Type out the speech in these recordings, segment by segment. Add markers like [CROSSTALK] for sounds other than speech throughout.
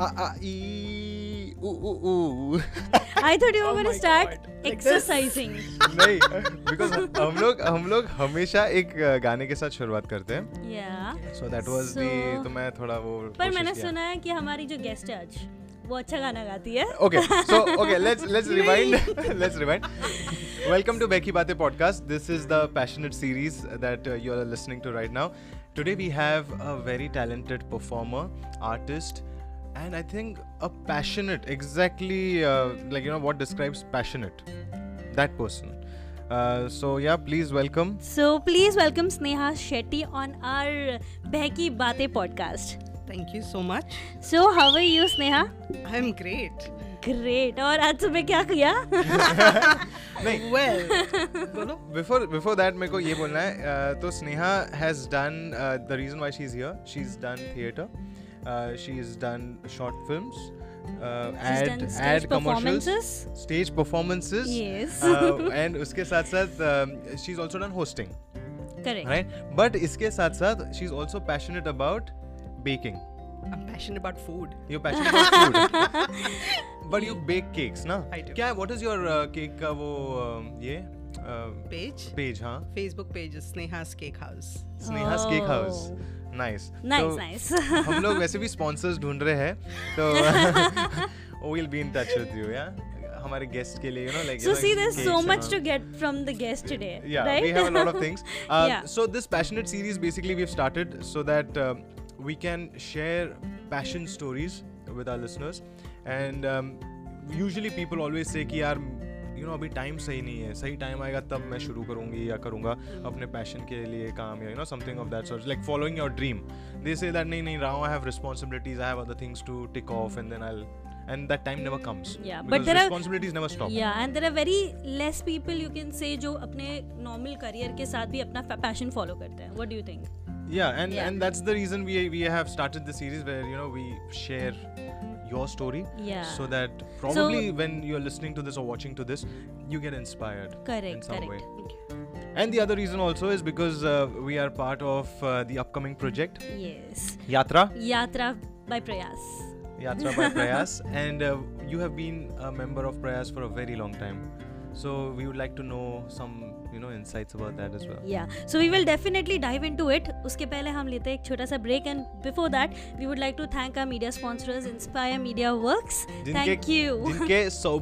Uh uh E I thought you were start exercising नहीं because हम लोग हम लोग हमेशा एक गाने के साथ शुरुआत करते हैं या सो दैट वाज द तो मैं थोड़ा वो पर मैंने सुना है कि हमारी जो गेस्ट है आज वो अच्छा गाना गाती है okay so okay let's let's rewind let's rewind welcome to Baaki Baatein podcast this is the passionate series that you are listening to right now today we have a very talented performer artist and I think a passionate, exactly uh, like you know what describes passionate, that person. Uh, so yeah, please welcome. So please welcome Sneha Shetty on our Behki Baatein podcast. Thank you so much. So how are you, Sneha? I'm great. Great और आज सुबह क्या किया [LAUGHS] नहीं well बोलो before before that मेरे को ये बोलना है uh, तो Sneha has done the reason why she is here she is done theatre Uh, she has done short films, uh, ad ad commercials, stage performances. Yes. uh, and उसके साथ साथ um, she's also done hosting. Correct. Right. But इसके साथ साथ she's also passionate about baking. I'm passionate about food. You're passionate about food. but you bake cakes, na? I do. क्या what is your uh, cake का वो um, ये page page हाँ Facebook page Sneha's cake house Sneha's cake house nice nice nice हम लोग वैसे भी [LAUGHS] sponsors ढूंढ रहे हैं तो will be in touch with you या हमारे गेस्ट के लिए you know like so see there so much to get from the guest today right we have a lot of things so this passionate series basically we have started so that we can share passion stories with our listeners and usually people always say कि यार you know अभी time सही नहीं है सही time आएगा तब मैं शुरू करूँगी या करूँगा अपने पैशन के लिए काम या you know something of that sort like following your dream they say that नहीं नहीं Rao I have responsibilities I have other things to tick off and then I and that time never comes Yeah, but there are- responsibilities never stop Yeah, and there are very less people you can say जो अपने normal career के साथ भी अपना passion follow करते हैं. What do you think? yeah and Yeah. and that's the reason we we have started the series where you know we share your story Yeah. so that probably when you're listening to this or watching to this you get inspired in Correct, some correct. way and the other reason also is because uh, we are part of uh, the upcoming project Yes. yatra Yatra by Prayas. yatra by [LAUGHS] prayas and uh, you have been a member of prayas for a very long time so we would like to know some you know insights about that as well Yeah. So we will definitely dive into it. उसके पहले हम लेते हैं एक छोटा सा break and before that we would like to thank our media sponsors Inspire Media Works. Thank you. जिनके [LAUGHS] सौ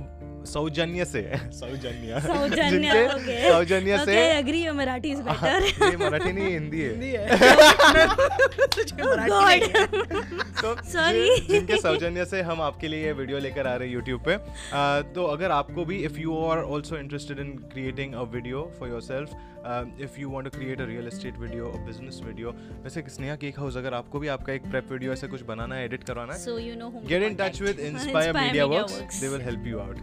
सौजन्य से। सौजन्य। सौजन्य सौजन्य से your Marathi is हाँ, ये मराठी नहीं हिंदी है। हिंदी है. [LAUGHS] मराठी. तो Sorry. जि- जिनके सौजन्य से हम आपके लिए ये वीडियो लेकर आ रहे हैं यूट्यूब पे तो अगर आपको भी if you are also interested in creating a video for yourself if you want to create a real estate video a business video वैसे स्नेहा केक हाउस अगर आपको भी आपका एक प्रेप वीडियो ऐसे कुछ बनाना है एडिट करवाना है get in touch. With Inspire Media Works they will help you out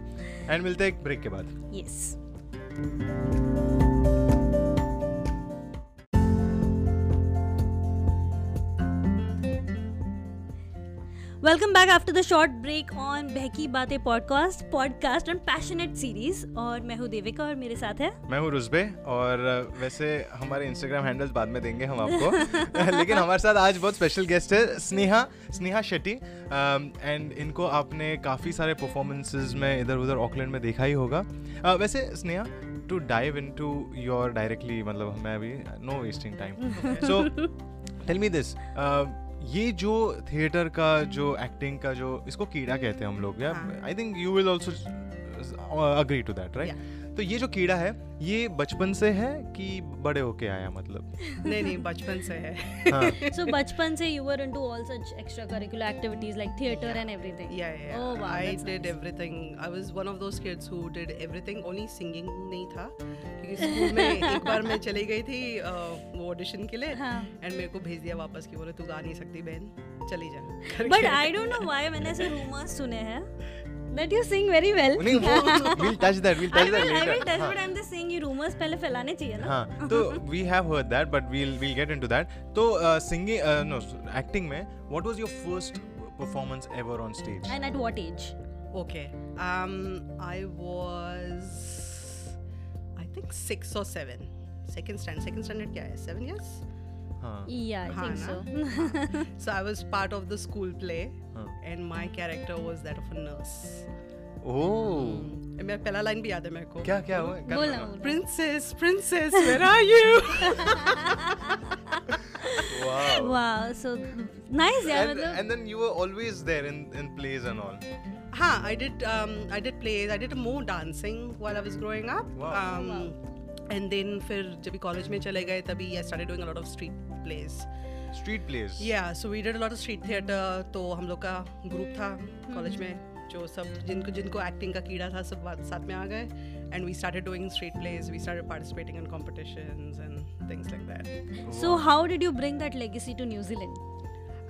and मिलते हैं एक ब्रेक के बाद yes Yes. Welcome back after the short break on Behki Baate podcast, podcast on passionate series. और मैं हूँ देविका और मेरे साथ है। मैं हूँ रुजबे और वैसे हमारे इंस्टाग्राम हैंडल्स बाद में देंगे हम [LAUGHS] आपको। लेकिन हमारे साथ आज बहुत स्पेशल गेस्ट है स्नेहा स्नेहा शेट्टी। एंड इनको आपने काफ़ी सारे परफॉर्मेंसेज में इधर उधर ऑकलैंड में देखा ही होगा। अ, वैसे Sneha to dive into your directly मतलब मैं अभी no wasting time so tell me this ये जो थिएटर का जो एक्टिंग का जो इसको कीड़ा कहते हैं हम लोग yeah. I think you will also agree to that right तो ये जो कीड़ा है ये बचपन से है कि बड़े होके आया मतलब? नहीं नहीं बचपन से है। हाँ। सो बचपन से you were into all such extracurricular activities like theatre and everything yeah yeah oh wow I did everything I was one of those kids who did everything only singing नहीं था क्योंकि स्कूल में एक बार मैं चली गई थी वो ऑडिशन के लिए एंड मेरे को भेज दिया वापस कि बोले तू गा नहीं सकती बहन चली जा but I don't know why मैंने ऐसे रूमर्स सुने हैं। that you sing very well नहीं वो we'll touch that we'll touch I that will, later I will touch but I'm just saying ये rumors पहले फैलाने चाहिए ना हाँ तो we have heard that but we'll we'll get into that तो singing uh, no acting में what was your first performance ever on stage and at what age okay um I was I think six or seven second standard second standard क्या है seven years हाँ Yeah, I हाँ think ना? so. So I was part of the school play, हाँ and my character was that of a nurse. Oh And मेरा पहला line भी याद है मेरे को. क्या क्या हुआ क्या बोलना, हुआ? बोलना। Princess, princess, where are you? Wow. wow, so nice, yeah. And, मतलब- and then you were always there in, in plays and all. हाँ, I did. Um, I did plays. I did more dancing while I was growing and then फिर जब college में चले गए तभी I started doing a lot of street plays street plays yeah so we did lot of street theatre तो हम लोग का ग्रुप था कॉलेज में जो सब जिनको जिनको एक्टिंग का कीड़ा था सब साथ में आ गए. And we started doing street plays we started participating in competition and things like that so how did you bring that legacy to New Zealand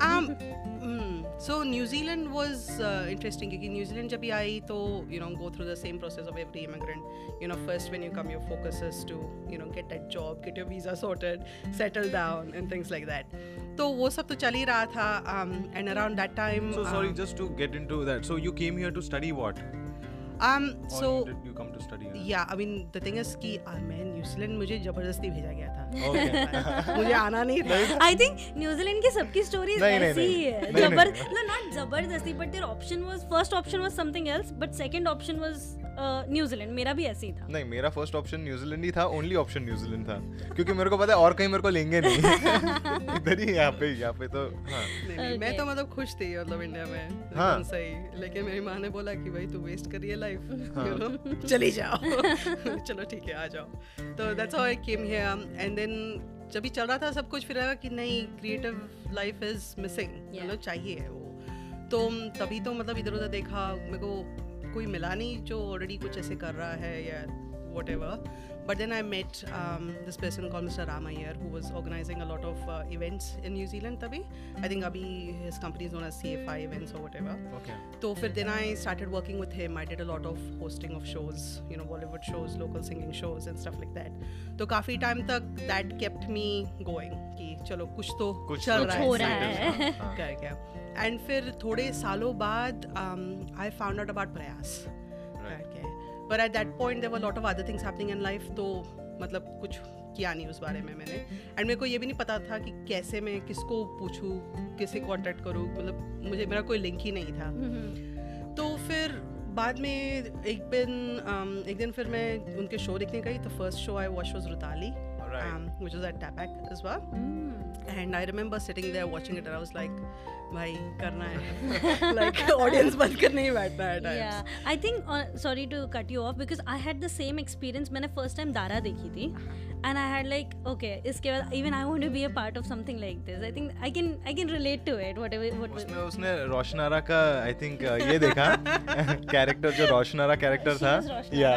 Um, mm, so New Zealand was uh, interesting क्योंकि New Zealand जब भी आई तो you know go through the same process of every immigrant. You know first when you come your focus is to you know get that job, get your visa sorted, settle down and things like that. तो वो सब तो चल ही रहा था um, and around that time. So sorry, um, just to get into that. So you came here to study what? Um Or so did you come to study? here? yeah I mean the thing is कि uh, मैं New Zealand मुझे ज़बरदस्ती भेजा गया था। Okay. [LAUGHS] मुझे आना नहीं था। I think न्यूजीलैंड की सबकी स्टोरी ऐसी ही। है जबर no not ज़बरदस्ती but their option was first option was something else but second option was uh, New Zealand मेरा भी ऐसे ही था। नहीं मेरा फ़र्स्ट ऑप्शन न्यूजीलैंड ही था ओनली ऑप्शन न्यूजीलैंड था। क्योंकि मेरे को पता है और कहीं मेरे को लेंगे नहीं। [LAUGHS] इधर ही यहाँ पे यहाँ पे तो हाँ। नहीं, नहीं, मैं तो मतलब खुश थी मतलब इंडिया में। हाँ। सही। लेकिन मेरी माँ ने बोला कि भाई तू वेस्ट कर रही है लाइफ [LAUGHS] हाँ। यू नो चली जाओ। [LAUGHS] चलो ठीक है आ जाओ। तो that's how I came here and then जब भी चल रहा था सब कुछ फिर आया कि नहीं क्रिएटिव लाइफ इज़ मिसिंग मतलब चाहिए वो। तो तभी तो मतलब इधर उधर देखा मेरे को कोई मिला नहीं जो ऑलरेडी कुछ ऐसे कर रहा है या whatever But then I met um, this person called Mr. Ram Iyer, who was organizing a lot of uh, events in New Zealand. Tabhi, I think abhi his company is known as CFI events or whatever. Okay So then I started working with him. I did a lot of hosting of shows, you know, Bollywood shows, local singing shows and stuff like that. तो काफ़ी time तक that kept me going कि चलो कुछ तो कुछ चल तो रहा हो है है। हाँ। क्या क्या फिर थोड़े सालों बाद um, I found out about प्रयास Right. करके पर at that point there lot of other things happening in life तो मतलब कुछ किया नहीं उस बारे में मैंने एंड मेरे को ये भी नहीं पता था कि कैसे मैं किसको पूछूँ किसे कांटेक्ट करूँ मतलब मुझे मेरा कोई लिंक ही नहीं था तो फिर बाद में एक दिन um, एक दिन फिर मैं उनके शो देखने गई तो first show I watch was Rutali Right. which was at Tapak as well. Hmm. And I remember sitting there watching it and I was like, भाई करना है। [LAUGHS] लाइक ऑडियंस बंद कर नहीं बैठना है या I think sorry to cut you off because I had the same experience मैंने फ़र्स्ट टाइम दारा देखी थी and I had like okay इसके बाद even I want to be a part of something like this I think I can I can relate to it whatever what उसमें उसने रोशनारा का I think uh, ये देखा। [LAUGHS] Character जो Roshanara character था। या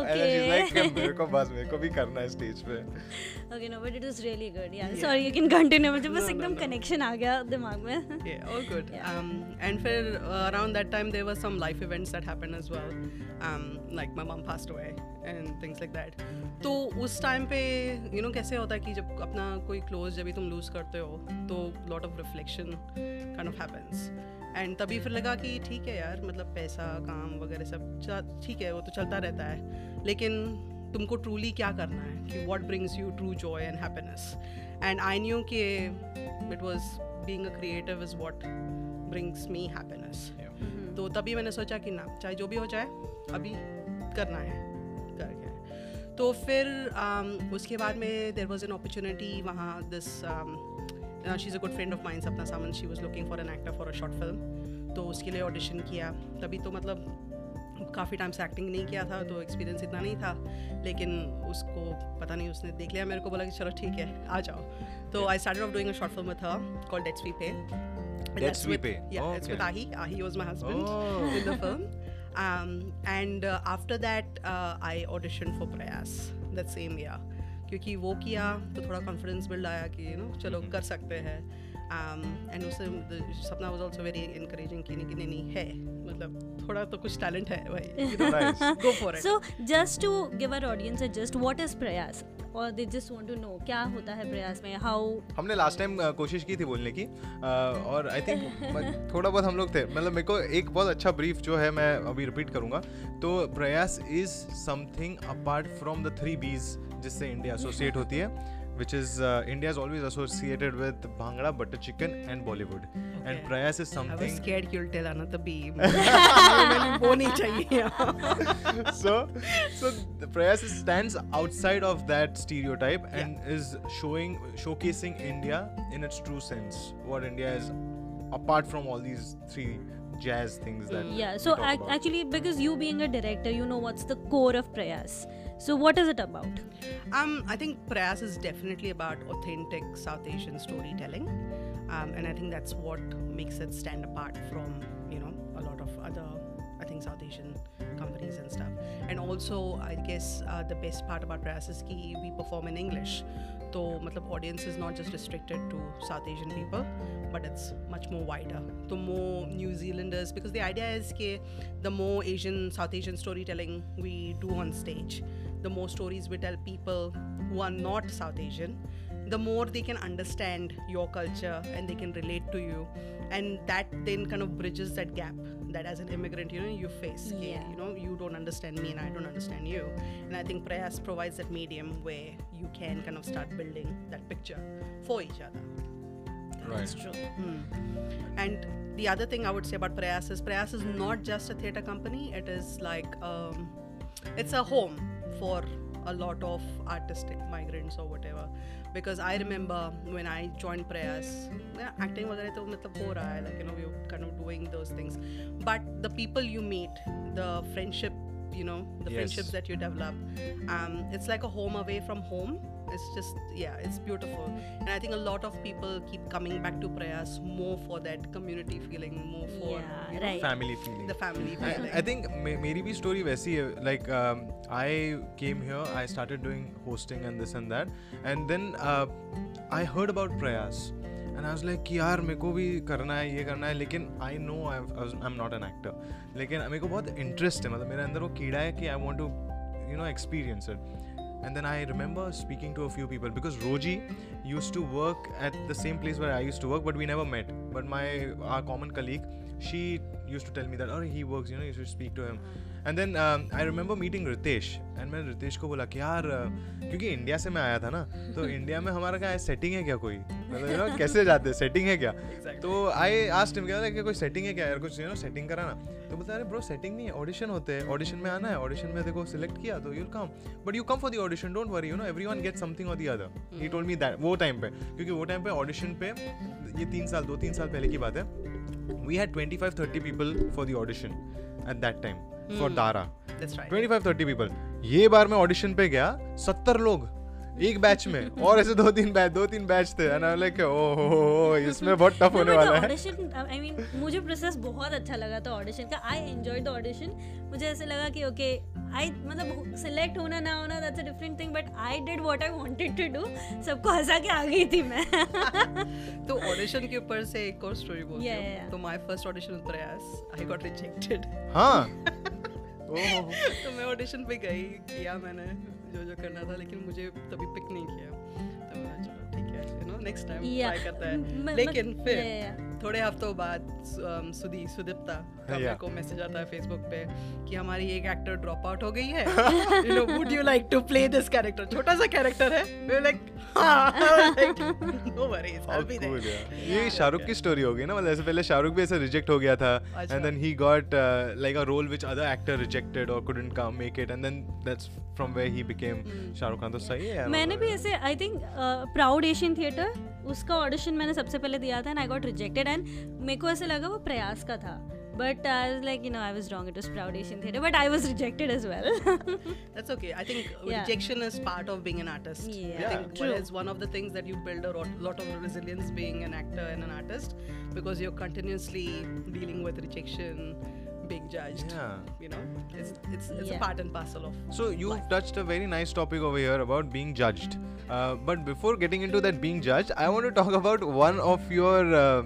ओके मेरे को बस मेरे को भी करना है स्टेज पे. Okay no but it is really good yeah sorry you can continue मुझे बस एकदम कनेक्शन आ गया दिमाग में। Yeah, all good. Yeah. Um, and for uh, around that time, there were some life events that happened as well. Um, like my mom passed away and things like that. तो उस time पे you know कैसे होता है कि जब अपना कोई क्लोज जब भी तुम लूज करते हो तो lot of reflection kind of happens and तभी फिर लगा कि ठीक है यार मतलब पैसा काम वगैरह सब ठीक है वो तो चलता रहता है लेकिन तुमको ट्रूली क्या करना है कि what brings you true joy and happiness and I knew कि it was a creative is what brings me happiness तो तभी मैंने सोचा कि ना चाहे जो भी हो जाए अभी करना है करके। तो फिर um, उसके बाद में देर वॉज़ एन अपॉर्चुनिटी वहाँ this she is a good friend of mind Sapna Saman she was looking for an actor for a short film तो उसके लिए ऑडिशन किया। तभी तो मतलब काफ़ी टाइम से एक्टिंग नहीं किया था तो एक्सपीरियंस इतना नहीं था लेकिन उसको पता नहीं उसने देख लिया मेरे को बोला कि चलो ठीक है आ जाओ तो I started off doing a short film with her called dates we pay with Okay. Ahi. Ahi was my husband Oh. in the film. Um, and uh, after that, uh, I auditioned for Prayas that same year. क्योंकि वो किया तो थोड़ा confidence build आया कि you no चलो कर सकते हैं एंड उससे सपना वाज आल्सो वेरी इनकरेजिंग कि नहीं नहीं है। मतलब थोड़ा तो कुछ टैलेंट है भाई। No. Go for it So just to give our audience a gist, what is प्रयास? Or they just want to know क्या होता है प्रयास में? How? हमने लास्ट टाइम कोशिश की थी बोलने की और आई थिंक [LAUGHS] थोड़ा बहुत हम लोग थे। मतलब मेरे को एक बहुत अच्छा ब्रीफ जो है मैं अभी रिपीट करूँगा। तो Prayas is something apart from the three bees जिससे इंडिया एसोसिएट होती है। which is uh, India is always associated with bhangra, butter chicken, and Bollywood. Okay. And Prayas is something. I was scared you'll tell another beam. [LAUGHS] [LAUGHS] so, so Prayas stands outside of that stereotype and yeah. is showing, showcasing India in its true sense. What India is, apart from all these three jazz things that. Yeah. So ac- actually, because you being a director, you know what's the core of Prayas so, what is it about? Um, I think Prayas is definitely about authentic South Asian storytelling, um, and I think that's what makes it stand apart from you know a lot of other I think South Asian companies and stuff. And also, I guess uh, the best part about Prayas is ki we perform in English. So, matlab audience is not just restricted to South Asian people, but it's much more wider. The more New Zealanders, because the idea is that the more Asian, South Asian storytelling we do on stage, the more stories we tell people who are not South Asian, the more they can understand your culture and they can relate to you. And that then kind of bridges that gap that as an immigrant, you know, you face. कि, Yeah. You know, you don't understand me and I don't understand you. And I think Prayas provides that medium where you can kind of start building that picture for each other. That's Right. true. Hmm. And the other thing I would say about Prayas is Prayas is not just a theatre company. It is like um, it's a home for a lot of artistic migrants or whatever because I remember when I joined Prayas, acting वगैरह तो मतलब हो रहा like you know we were kind of doing those things, but the people you meet, the friendship you know the yes. friendships that you develop. Um, it's like a home away from home. It's just yeah it's beautiful. And i think a lot of people keep coming back to Prayas more for that community feeling more for yeah, you know, right. family feeling. the family feeling. I, I think maybe my story वैसी like um, i came here i started doing hosting and this and that. And then uh, i heard about Prayas and I was like यार, मेरे को भी करना है, ये करना है, लेकिन I know I I am not an actor लेकिन मेरे को बहुत इंटरेस्ट है मतलब मेरे अंदर वो कीड़ा है कि I want to you know experience it and then I remember speaking to a few people because Rosie used to work at the same place where I used to work but we never met but my our common colleague she used to tell me that और he work you know you should speak to him And then I remember meeting Ritesh and मैंने रितेश को बोला कि यार uh, क्योंकि India से मैं आया था ना तो [LAUGHS] इंडिया में हमारा क्या सेटिंग है क्या कोई? मतलब you know, कैसे जाते सेटिंग है क्या? तो आई आस्ट हिम क्या कि कोई सेटिंग है क्या? यार कुछ यू नो सेटिंग कराना. तो बोलता अरे ब्रो सेटिंग नहीं है ऑडिशन होते हैं ऑडिशन में आना है ऑडिशन में देखो सिलेक्ट किया तो you come but you come for the audition don't worry you know everyone get something or the other he told me that वो टाइम पे. क्योंकि वो टाइम पे ऑडिशन पे ये तीन साल दो तीन साल पहले की बात है we had 25 30 people for the audition at that time for Dara twenty five thirty people ये बार मैं ऑडिशन पे गया 70 लोग। एक बैच में। और ऐसे दो तीन बैच दो तीन बैच थे। एंड आई लाइक ओ इसमें बहुत टफ होने वाला है। ऑडिशन आई मीन मुझे प्रोसेस बहुत अच्छा लगा था ऑडिशन का। आई एंजॉय द ऑडिशन मुझे ऐसे लगा कि ओके आई मतलब सिलेक्ट होना ना होना that's a different thing but I did what I wanted to do सबको हंसा के आ गई थी मैं। [LAUGHS] तो ऑडिशन के ऊपर से एक और स्टोरी बोलती हूँ. तो माय फ़र्स्ट ऑडिशन प्रयास आई गॉट रिजेक्टेड हाँ। ओहो [LAUGHS] [LAUGHS] तो मैं ऑडिशन पे गई किया मैंने जो जो करना था लेकिन मुझे तभी पिक नहीं किया। तो मैं चलो ठीक है you know next time try करता है। लेकिन फिर. थोड़े हफ्तों बाद सुदी सुदीप्ता का मेरे. को मैसेज आता है फेसबुक पे कि हमारी एक एक्टर ड्रॉप आउट हो गई है। You know would you like to play this character छोटा सा कैरेक्टर है we like no worries I be there ये शाहरुख की स्टोरी हो गई ना मतलब ऐसे पहले शाहरुख भी ऐसे रिजेक्ट हो गया था। And then he got like a role which other actor rejected or couldn't come make it and then that's from where he became Shahrukh Khan तो सही है मैंने। भी ऐसे I think proud Asian theatre उसका ऑडिशन मैंने सबसे पहले दिया था and I got rejected and मेरे को ऐसे लगा वो प्रयास का था but I was like you know I was wrong it was proud Asian theatre but I was rejected as well That's okay. I think Yeah. rejection is part of being an artist. Yeah. I think True. well, it's one of the things that you build a lot, lot of resilience being an actor and an artist because you're continuously dealing with rejection, being judged. Yeah. You know, it's it's, it's Yeah. a part and parcel of. So you've touched a very nice topic over here about being judged. Uh, but before getting into that being judged, I want to talk about one of your uh,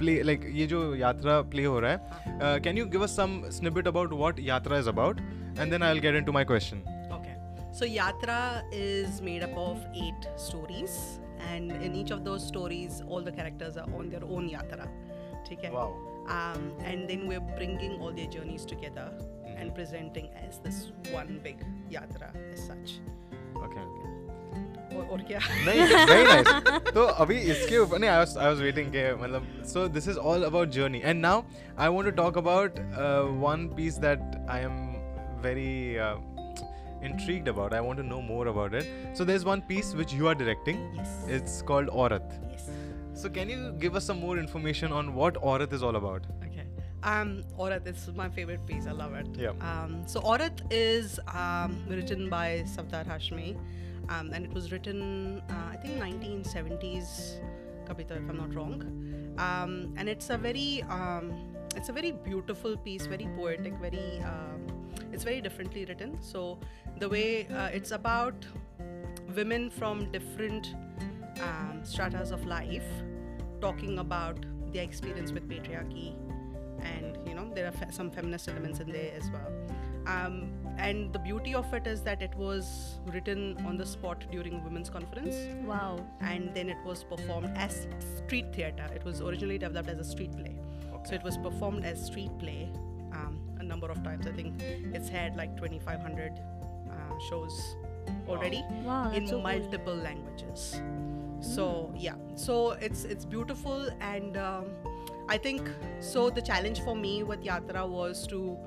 play, like ये जो यात्रा play हो रहा है. Uh, can you give us some snippet about what यात्रा is about, and then I'll get into my question. Okay. So Yatra is made up of eight stories, and in each of those stories, all the characters are on their own Yatra. Okay. Wow. Um, and then we're bringing all their journeys together and presenting as this one big Yatra as such. Okay. और, और क्या नहीं very nice तो अभी इसके ऊपर नहीं I was I was waiting के मतलब so this is all about journey and now I want to talk about one piece that I am very intrigued about i want to know more about it so there's one piece which you are directing yes it's called aurat yes so can you give us some more information on what aurat is all about Okay. Um, Aurat is my favorite piece. I love it. Yeah. Um, so Aurat is um, written by Safdar Hashmi, um, and it was written, uh, I think, 1970s, Kapita, if I'm not wrong. Um, and it's a very, um, it's a very beautiful piece, very poetic, very, um, it's very differently written. So the way uh, it's about women from different um, stratas of life talking about their experience with patriarchy and you know there are fe- some feminist elements in there as well. Um, and the beauty of it is that it was written on the spot during a women's conference. Wow. and then it was performed as street theater. It was originally developed as a street play. So it was performed as street play um, a number of times. I think it's had like 2500 uh, shows already Wow, in that's so cool. multiple languages so yeah. So it's it's beautiful and um, i think so the challenge for me with yatra was to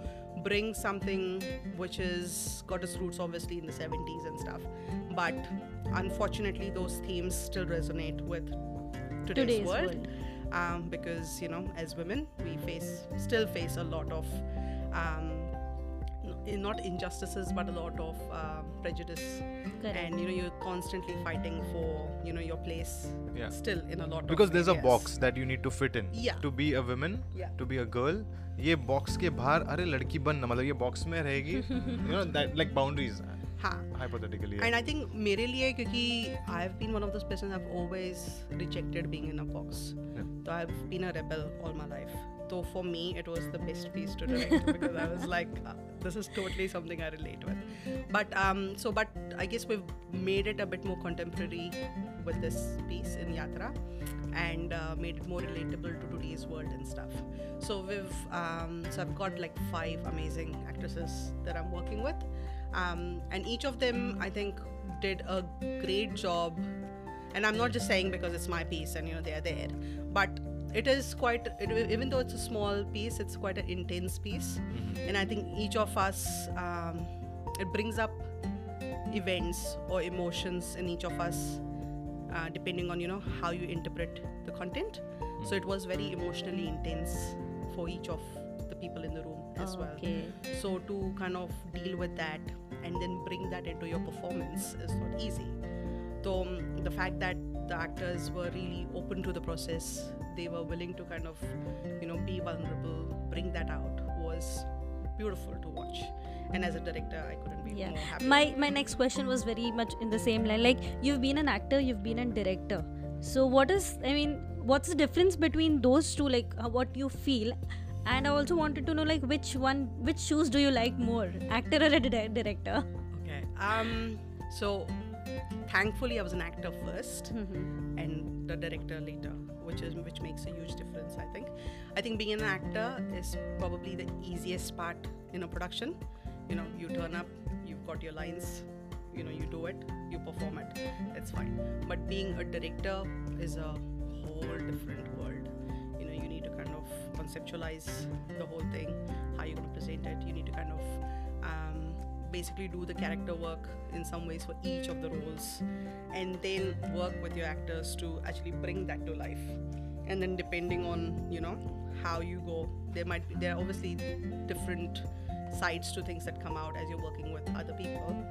bring something which is got its roots obviously in the 70s and stuff. But unfortunately those themes still resonate with today's, Today's world, world. Um, because you know as women we face still face a lot of um, not injustices but a lot of uh, prejudice Correct. and you know you're constantly fighting for you know your place Yeah. still in a lot because of there's a areas. box that you need to fit in Yeah. to be a woman Yeah. to be a girl ये box के बाहर अरे लड़की बनना मतलब ये box में रहेगी you know that like boundaries हाँ hypothetically and I think मेरे लिए क्योंकि I've been one of those persons I've always rejected being in a box Yeah. so I've been a rebel all my life so for me it was the best piece to direct [LAUGHS] because I was like uh, this is totally something I relate with. But um so but I guess we've made it a bit more contemporary with this piece in Yatra and uh, made it more relatable to today's world and stuff. So we've um, so I've got like five amazing actresses that I'm working with. Um, and each of them I think did a great job. And I'm not just saying because it's my piece and you know they're there but it is quite it, even though it's a small piece it's quite an intense piece. And I think each of us um, it brings up events or emotions in each of us uh, depending on you know how you interpret the content. So it was very emotionally intense for each of the people in the room as well. Okay. so to kind of deal with that and then bring that into your performance is not easy so the fact that the actors were really open to the process they were willing to kind of you know be vulnerable bring that out was beautiful to watch and as a director i couldn't be Yeah. more happy My my next question was very much in the same line. Like you've been an actor, you've been a director. So what is I mean, what's the difference between those two? Like uh, what you feel, and I also wanted to know like which one, which shoes do you like more, actor or a di- director? okay um so thankfully i was an actor 1st Mhm. and the director later which is which makes a huge difference i think. I think being an actor is probably the easiest part in a production. You know you turn up you've got your lines you know you do it you perform it it's fine. But being a director is a whole different world. You know you need to kind of conceptualize the whole thing how you're going to present it. You need to kind of basically do the character work in some ways for each of the roles. And then work with your actors to actually bring that to life. And then depending on you know how you go there might be there are obviously different sides to things that come out as you're working with other people.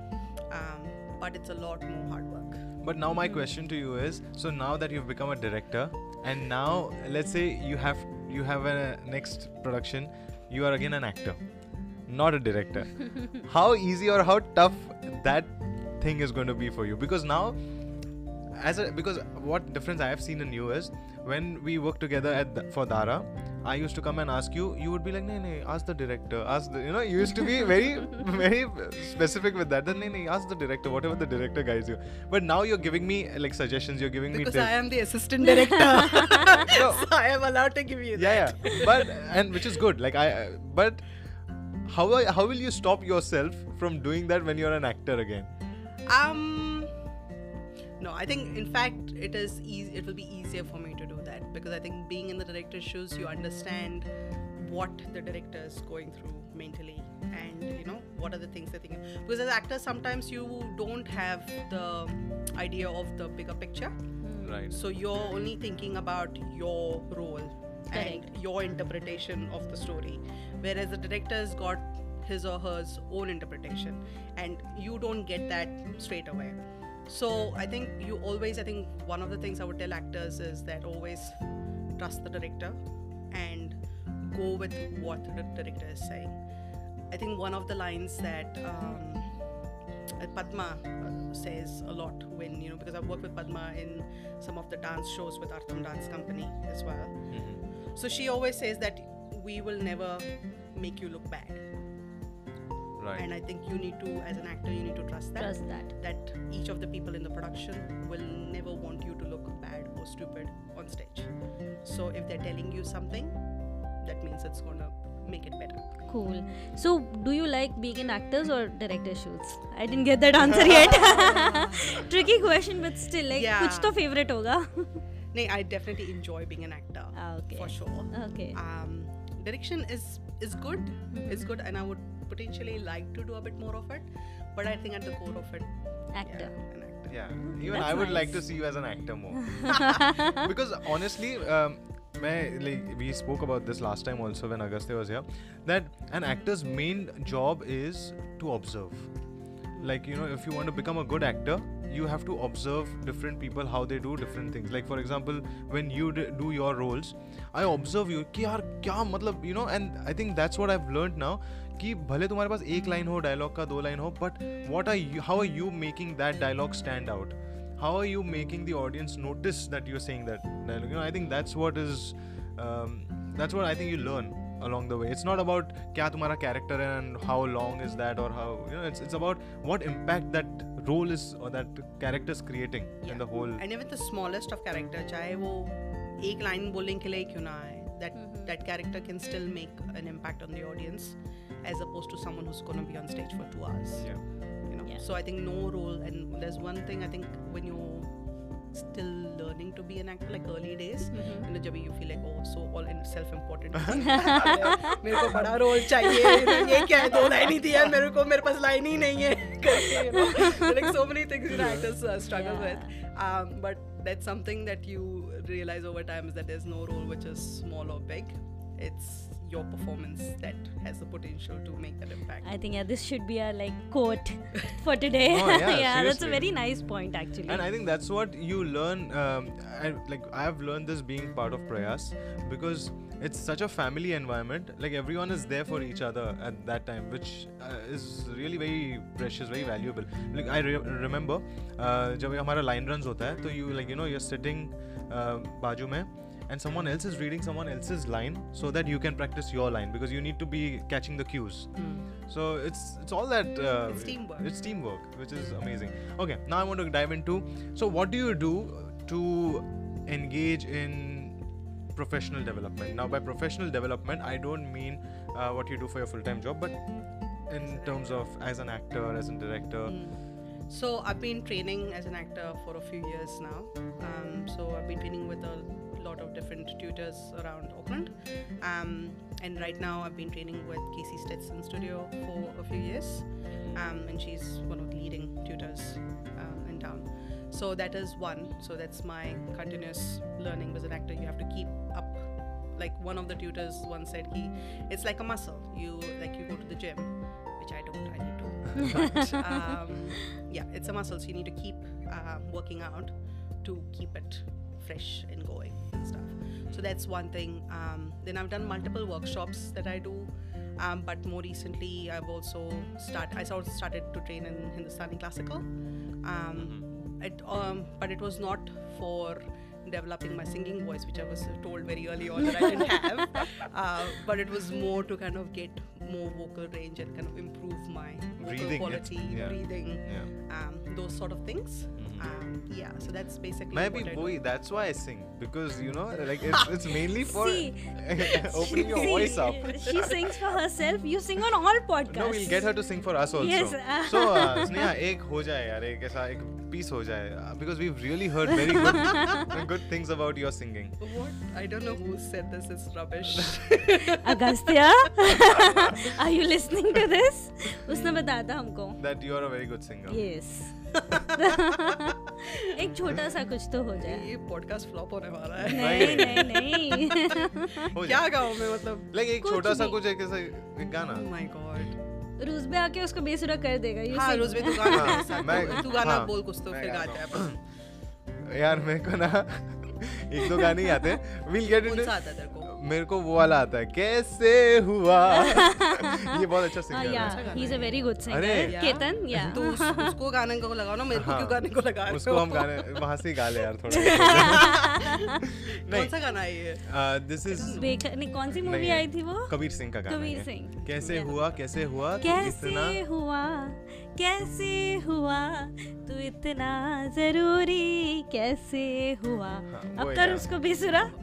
Um, but it's a lot more hard work. But now my question to you is: so now that you've become a director, and now let's say you have you have a next production, you are again an actor, not a director. how easy or how tough that thing is going to be for you? Because now, as a because what difference I have seen in you is when we work together at for Dara. I used to come and ask you. You would be like, "Nee, nee, ask the director. Ask the, you know." You used to be very, [LAUGHS] very specific with that. Then, nee, nee, ask the director. Whatever the director guides you. But now you're giving me like suggestions. You're giving me because me i am the assistant director [LAUGHS] No. [LAUGHS] so i am allowed to give you that yeah, yeah. But and which is good. Like I, but how I- how will you stop yourself from doing that when you're an actor again? um no i think in fact it is easy it will be easier for me to do that because i think being in the director's shoes you understand what the director is going through mentally and you know what are the things they're thinking because as actors sometimes you don't have the idea of the bigger picture Right. so you're only thinking about your role Correct. and your interpretation of the story whereas the director's got his or her own interpretation and you don't get that straight away so i think you always i think one of the things i would tell actors is that always trust the director and go with what the director is saying i think one of the lines that um, Padma uh, says a lot when you know because I've worked with Padma in some of the dance shows with Artham Dance Company as well. Mhm. So she always says that we will never make you look bad. Right. And I think you need to, as an actor, you need to trust that. Trust that. That each of the people in the production will never want you to look bad or stupid on stage. So if they're telling you something, that means it's gonna make it better. Cool. So, do you like being in actors or director shoots? I didn't get that answer yet. [LAUGHS] [LAUGHS] Tricky question, but still, like, yeah. which to favorite hoga? [LAUGHS] nee, I definitely enjoy being an actor. Ah, okay. For sure. Okay. Um, direction is is good it's good and i would potentially like to do a bit more of it but i think at the core of it Actor. yeah, an actor Yeah, even That's I would like to see you as an actor more. [LAUGHS] because honestly, um, मैं like we spoke about this last time also when Agastya was here that an actor's main job is to observe. Like you know, if you want to become a good actor, you have to observe different people how they do different things. Like for example, when you d- do your roles, I observe you कि यार क्या मतलब you know, and I think that's what I've learned now कि भले तुम्हारे पास एक line हो dialogue का दो लाइन हो but what are you how are you making that dialogue stand out how are you making the audience notice that you're saying that dialogue you know i think that's what is um, that's what i think you learn along the way it's not about kya tumhara character hai and how long is that or how you know it's, it's about what impact that role is or that character is creating in the whole and even the smallest of character चाहे वो एक line बोलने के लिए क्यों ना आए that Mhm. that character can still make an impact on the audience as opposed to someone who's going to be on stage for 2 hours yeah you know Yeah. so i think no role and there's one thing i think when you're still learning to be an actor like early days Mhm. you know जब you feel like oh so all in self important [LAUGHS] [LAUGHS] मेरे को बड़ा role चाहिए you know, ये क्या है दो line ही दिया है मेरे को मेरे पास लाइन ही नहीं है [LAUGHS] करके, you know. There are like so many things you know actors uh, struggle Yeah. with um, but that's something that you realize over time is that there's no role which is small or big it's your performance that has the potential to make that impact I think yeah, this should be a like quote [LAUGHS] for today. Oh, yeah, [LAUGHS] that's a seriously. very nice point actually. and i think that's what you learn um, I, like i have learned this being part of prayas because it's such a family environment like everyone is there for each other at that time which uh, is really very precious very valuable like i re- remember uh, जब हमारा line runs होता है तो you like you know you're sitting uh, बाजू में and someone else is reading someone else's line so that you can practice your line because you need to be catching the cues. So it's it's all that uh, It's teamwork. it's teamwork which is amazing. Okay now i want to dive into so what do you do to engage in professional development? Now by professional development i don't mean uh, what you do for your full-time job but in terms of as an actor as a director. So I've been training as an actor for a few years now. Um, so I've been training with a lot of different tutors around Auckland. Um, and right now I've been training with Kacie Stetson Studio for a few years. Um, and she's one of the leading tutors um, in town. So that is one. So that's my continuous learning as an actor. You have to keep up. Like one of the tutors once said, he, it's like a muscle. You like you go to the gym, which I don't. I need to. But, [LAUGHS] um, yeah, it's a muscle. So you need to keep uh, working out to keep it fresh and going and stuff. So that's one thing. Um, then I've done multiple workshops that I do. Um, but more recently, I've also start. I sort of started to train in Hindustani classical. Um, it, um, but it was not for developing my singing voice, which I was told very early on that I didn't [LAUGHS] have. Uh, but it was more to kind of get more vocal range and kind of improve my vocal Breathing, quality, yeah. breathing, yeah um, those sort of things. Mhm. Um, yeah, so that's basically मैं what भी I do. वही that's why I sing because you know like it's, [LAUGHS] it's mainly for See, [LAUGHS] opening your See, voice up She sings for herself. You sing on all podcasts. No, we'll get her to sing for us also. Yes. so, uh, Sneha, एक हो जाए यार एक ऐसा एक piece हो जाए because we really heard very [LAUGHS] good good things about your singing What? I don't know who said this is rubbish. Agastya are you listening to this उसने बताया था हमको that you are a very good singer yes [LAUGHS] एक छोटा सा कुछ तो हो जाए। ये पॉडकास्ट फ्लॉप होने वाला है। नहीं नहीं। नहीं [LAUGHS] क्या गाऊं मैं मतलब? लाइक एक कुछ छोटा सा कुछ एक ऐसा एक गाना। Oh my god. रूस पे आके उसको बेसुरा कर देगा you हाँ. में तू गाना हाँ, मैं- तू- गाना हाँ, बोल कुछ तो फिर गाता हैं अपन। यार मेरे को ना एक दो गाने ही आते हैं। विल गेट इनटू को? मेरे को वो वाला आता है कैसे हुआ? [LAUGHS] ये बहुत अच्छा हाँ सिंगर है। He is a very good अरे। सिंगर केतन या तो उसको गाने को लगाओ ना मेरे को हाँ, क्यों गाने को लगा रहे उसको हम गाने वहाँ से ही गा ले यार थोड़ा। [LAUGHS] कौन सा गाना है ये? दिस इज़ नहीं कौन सी मूवी आई थी वो? कबीर सिंह का गाना कबीर सिंह। कैसे हुआ कैसे हुआ कैसे हुआ? कैसे हुआ? तू इतना ज़रूरी कैसे हुआ? हाँ, अब कर उसको बेसुरा। [LAUGHS]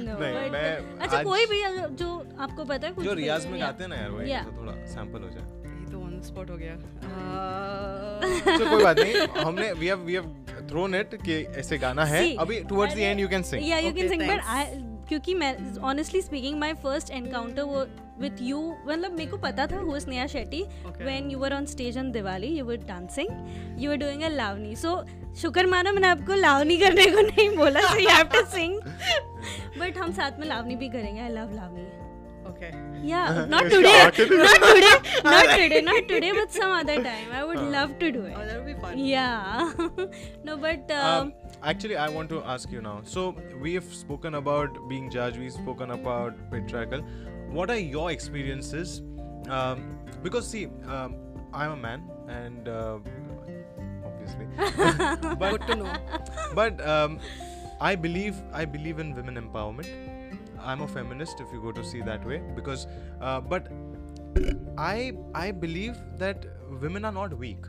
No, नहीं, but- मैं अच्छा कोई भी जो आपको पता है कुछ जो रियाज में गाते हैं ना यार वो Yeah. तो थोड़ा सैंपल हो जाए। तो ऑन स्पॉट हो गया। [LAUGHS] तो कोई बात नहीं हमने we have we have thrown it कि ऐसे गाना है। See, अभी towards the end you can sing Yeah, you Okay, can sing, but thanks. I क्योंकि मैं honestly speaking my first encounter वो विथ यू मतलब मेरे को पता था who is Neha Shetty when you are on stage on Diwali you were dancing you are doing a Lavani so शुक्र माना मैंने आपको लावनी करने को नहीं बोला so you have to sing but हम साथ में लावनी भी करेंगे I love Lavani Okay. Yeah, [LAUGHS] not today, not today, [LAUGHS] not today, not today, but some other time. I would uh, love to do it. Oh, that would be fun. Yeah. [LAUGHS] no, but. Uh, um, um, actually, I want to ask you now. So we have spoken about being judged. We've spoken about patriarchal. What are your experiences? Um, because see, um, I'm a man, and uh, obviously, [LAUGHS] but Good to know. but um, I believe I believe in women empowerment. I'm a feminist, if you go to see that way, because uh, but I I believe that women are not weak.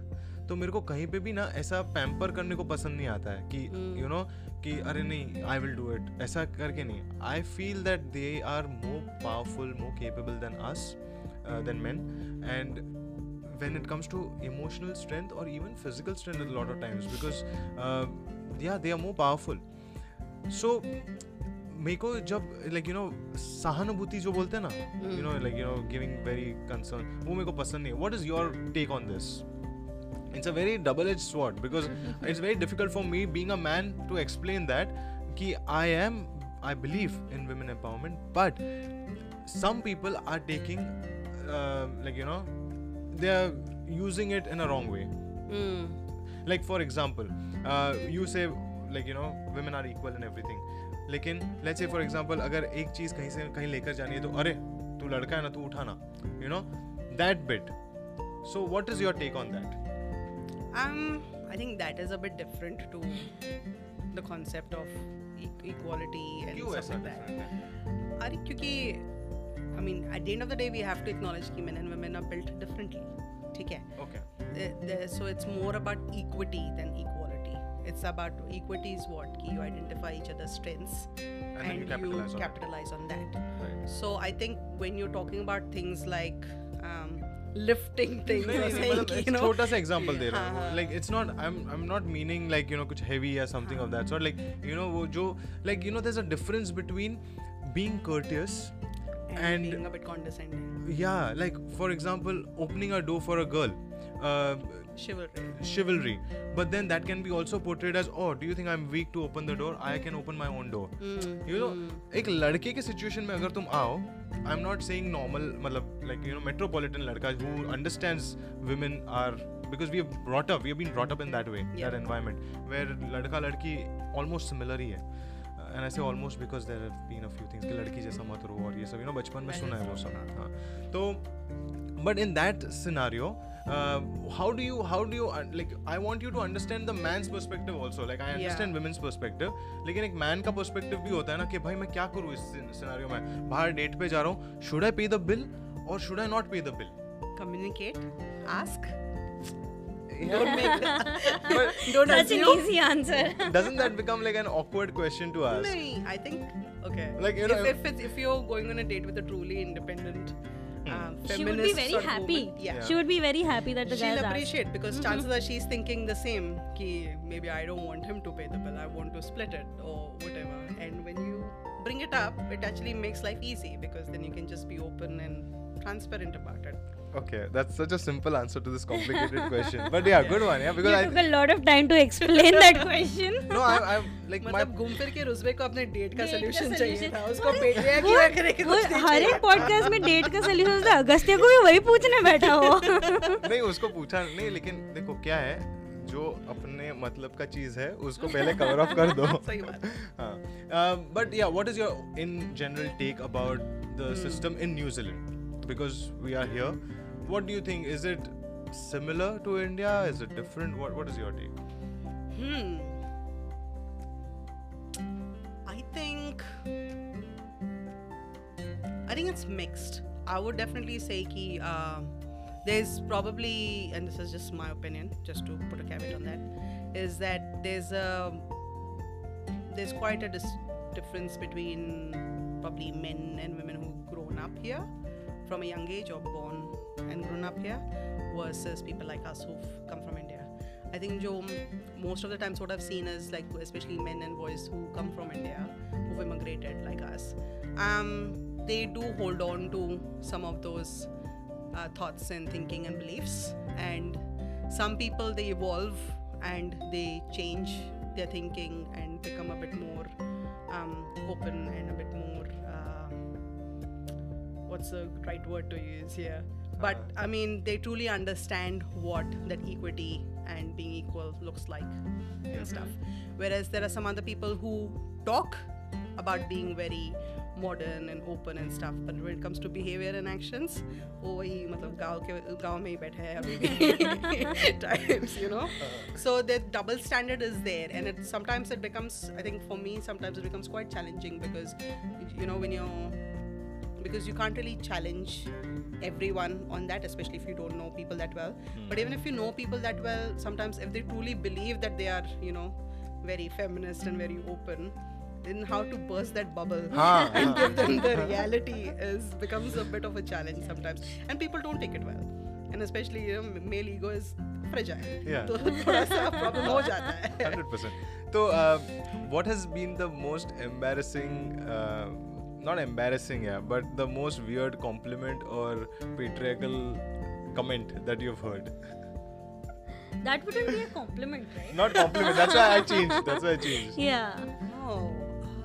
तो मेरे को कहीं पे भी ना ऐसा pamper करने को पसंद नहीं आता है कि यू नो कि अरे नहीं आई विल डू इट ऐसा करके नहीं। I feel that they are more powerful more capable than us than men and when it comes to emotional strength or even physical strength a lot of times because uh, yeah they are more powerful. So मेरे को जब like you no सहानुभूति जो बोलते हैं ना you know like you know giving very concern वो मेरे को पसंद नहीं what is your take on this it's a very double-edged sword because it's very difficult for me being a man to explain that ki i am i believe in women empowerment but some people are taking uh, like you know they are using it in a wrong way Mm. like for example uh, you say like you know women are equal in everything लेकिन let's say for example अगर एक चीज कहीं से कहीं लेकर जानी है तो अरे तू लड़का है ना तू उठाना you know that bit so what is your take on that Um, I think that is a bit different to the concept of e- equality and क्यों stuff ऐसा like that. different है अरे क्योंकि I mean, at the end of the day, we have to acknowledge that men and women are built differently. ठीक है okay The- the- so it's more about equity than equality. It's about equity is what ki you identify each other's strengths and, then you capitalize on it. capitalize on that. Right. So I think when you're talking about things like um, lifting things, नहीं or नहीं saying, मतलब you एक know, छोटा सा example दे रहा हाँ, हूँ हाँ. Like it's not I am I am not meaning like you know कुछ हेवी या something of that sort like you know वो जो like you no there is a difference between being courteous and, and being a bit condescending. yeah like for example opening a door for a girl uh, Chivalry. chivalry but then that can be also portrayed as oh do you think i'm weak to open the door i can open my own door Mm, you know एक लड़के के situation में अगर तुम आओ I am not saying normal मतलब like you know metropolitan लड़का who understands women are because we have brought up we have been brought up in that way Yeah. that environment where लड़का लड़की almost similar ही है and I say almost because there have been a few things कि लड़की जैसा मत रहो और ये सब यू नो बचपन में सुना है वो सब। हाँ तो but in that scenario uh, how do you how do you uh, like i want you to understand the man's perspective also like i understand women's perspective लेकिन एक मैन का पर्सपेक्टिव भी होता है ना कि भाई मैं क्या करूँ इस सिनारियो में बाहर डेट पे जा रहा हूँ should I pay the bill or should I not pay the bill Communicate. Ask. Don't make. but don't such an easy answer doesn't that become like an awkward question to ask Nahi, I think okay. Like, you know, if, if it's if you're going on a date with a truly independent uh, She would be very sort of happy. woman. Yeah. She would be very happy that the guy She'll is asked. appreciate because chances are she's thinking the same. Ki maybe I don't want him to pay the bill. I want to split it or whatever. And when you bring it up, it actually makes life easy because then you can just be open and transparent about it. Okay, that's such a simple answer to this complicated [LAUGHS] question. But yeah, good one. Yeah, because You I took a lot of time to explain that question. [LAUGHS] no, I, I'm like my मतलब घूम फिर के रुस्बे को अपने date का का solution चाहिए था उसको पेटिया किया करे के कुछ नहीं हर एक पॉडकास्ट में डेट का सोल्यूशन होता है। अगस्त्य को भी वही पूछने बैठा हो। [LAUGHS] नहीं उसको पूछा नहीं लेकिन देखो क्या है जो अपने मतलब का चीज़ है उसको पहले कवर ऑफ़ कर दो। सही बात। हाँ but yeah what is your in general take about the system in New Zealand because we are here what do you think? Is it similar to India? Is it different? What What is your take? Hmm. I think. I think it's mixed. I would definitely say that uh, there's probably, and this is just my opinion, just to put a caveat on that, is that there's a there's quite a dis- difference between probably men and women who've grown up here from a young age or born and grown up here versus people like us who've come from India. I think jo, most of the times what I've seen is like especially men and boys who come from India who've immigrated like us. Um, they do hold on to some of those uh, thoughts and thinking and beliefs, and some people they evolve and they change their thinking and become a bit more um, open and a bit more. Uh, what's the right word to use here? but uh, I mean, they truly understand what that equity and being equal looks like mm-hmm. and stuff. Whereas there are some other people who talk about being very modern and open and stuff but when it comes to behavior and actions oh he matlab gaon ke gaon mein [LAUGHS] times you know uh. so the double standard is there and it sometimes it becomes i think for me sometimes it becomes quite challenging because you know when you're because you can't really challenge everyone on that, especially if you don't know people that well. But even if you know people that well, sometimes if they truly believe that they are, you know, very feminist and very open, then how to burst that bubble [LAUGHS] हाँ, and हाँ. give them the reality is becomes a bit of a challenge sometimes, and people don't take it well. And especially you know, male ego is fragile. Yeah. [LAUGHS] तो थोड़ा सा problem हो जाता है. 100% so uh, what has been the most embarrassing uh, not embarrassing yeah but the most weird compliment or patriarchal comment that you've heard that wouldn't be a compliment right not compliment that's why i changed that's why i changed yeah Oh.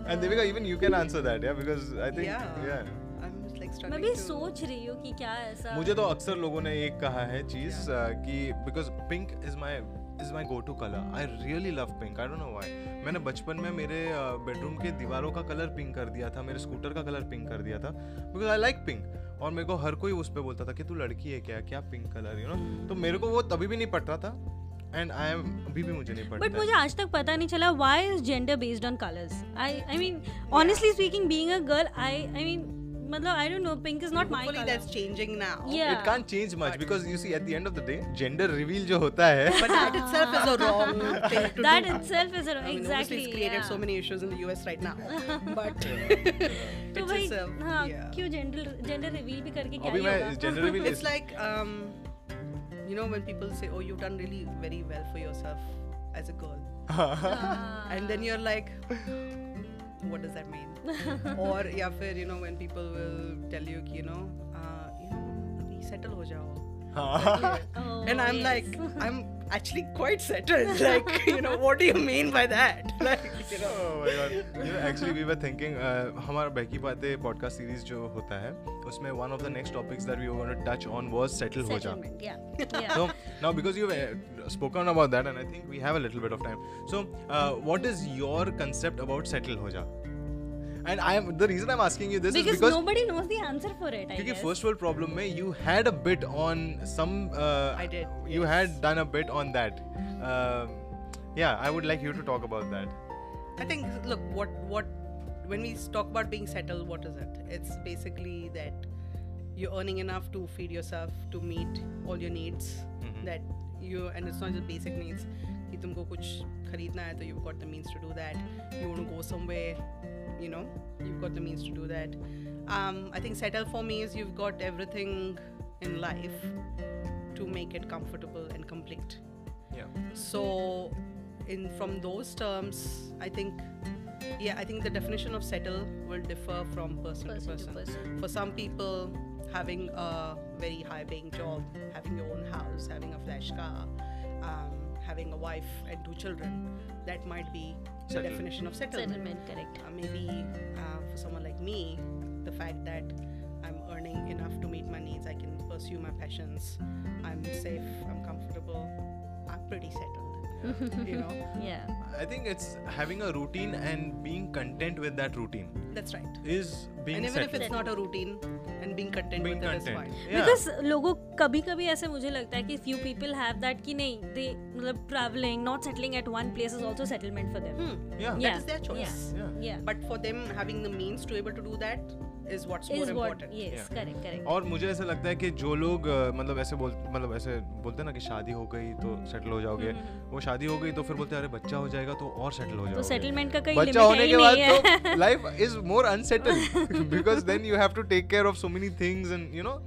and devika even you can answer that yeah because i think Yeah. yeah I'm just like मैं भी सोच रही हूँ कि क्या ऐसा मुझे तो अक्सर लोगों ने एक कहा है चीज़ uh, कि because pink is my is my go to colour I really love pink I don't know why मैंने बचपन में मेरे बेडरूम के दीवारों का कलर पिंक कर दिया था मेरे स्कूटर का कलर पिंक कर दिया था बिकॉज़ आई लाइक पिंक और मेरे को हर कोई उस पर बोलता था कि तू लड़की है क्या? क्या पिंक कलर यू नो तो मेरे को वो तभी भी नहीं पट रहा था एंड आई एम अभी भी मुझे नहीं पड़ता बट मुझे आज तक पता नहीं चला why is gender based on colours I I mean honestly speaking being a girl I I mean मतलब आई don't no pink is not my Hopefully colour that's changing now. Yeah. It can't change much because you see at the end of the day gender reveal जो होता है But that itself is a wrong [LAUGHS] thing to that do. itself is a, I mean, exactly obviously it's created yeah. so many issues in the US right now. [LAUGHS] But तो [LAUGHS] it's भाई just, uh, हाँ yeah. क्यों gender gender reveal भी करके क्या अभी ही मैं होगा gender reveal it's like um, you know when people say, "Oh, you've done really very well for yourself as a girl," हाँ. and then you're like, "What does that mean?" or या फिर you know when people will tell you कि you know, uh, you अभी settle हो जाओ. Oh, and I'm like, I'm actually quite settled. Like, you know, what do you mean by that? Like, you know. Oh my god. You know, actually we were thinking uh, हमारा बहकी बातें podcast series जो होता है उसमें one of the next topics that we were going to touch on was settle हो जा. yeah yeah So now because you've uh, spoken about that and I think we have a little bit of time. So uh, what is your concept about settle ho ja? And I am the reason I'm asking you this because, is because nobody knows the answer for it I क्योंकि guess. first world problem में you had a bit on some uh, I did, you yes. had done a bit on that um, yeah I would like you to talk about that I think look what what when we talk about being settled, what is it? It's basically that you're earning enough to feed yourself to meet all your needs. Mhm. That you and it's not just basic needs. कि तुमको कुछ खरीदना है तो you've got the means to do that. You want to go somewhere, you know you've got the means to do that. Um, I think settle for me is you've got everything in life to make it comfortable and complete. Yeah. So, in from those terms, I think, yeah, I think the definition of settle will differ from person, Person to to person. person. For some people, having a very high-paying job, having your own house, having a flash car, um, having a wife and two children, that might be the definition of settlement. Settlement, correct. Uh, maybe uh, for someone like me, the fact that I'm earning enough to meet my needs, I can pursue my passions, I'm safe, I'm comfortable, I'm pretty settled. you know, [LAUGHS] Yeah. I think it's having a routine and being content with that routine that's right. is being and even if it's not a routine, and being content with it fine because लोगों कभी-कभी ऐसे मुझे लगता है कि few people have that कि नहीं दे मतलब travelling not settling at one place is also settlement for them या that is their choice but for them having the means to able to do that is what's more what important. yes Yeah. correct correct. और मुझे ऐसा लगता है कि जो लोग मतलब ऐसे बोल मतलब ऐसे बोलते हैं ना कि शादी हो गई तो सेटल हो जाओगे। वो शादी हो गई तो फिर बोलते हैं अरे बच्चा हो जाएगा तो और सेटल हो तो सेटलमेंट का कोई बच्चा लिमिट होने के बाद नहीं है। तो life is more unsettled because then you have to take care of so many things and you know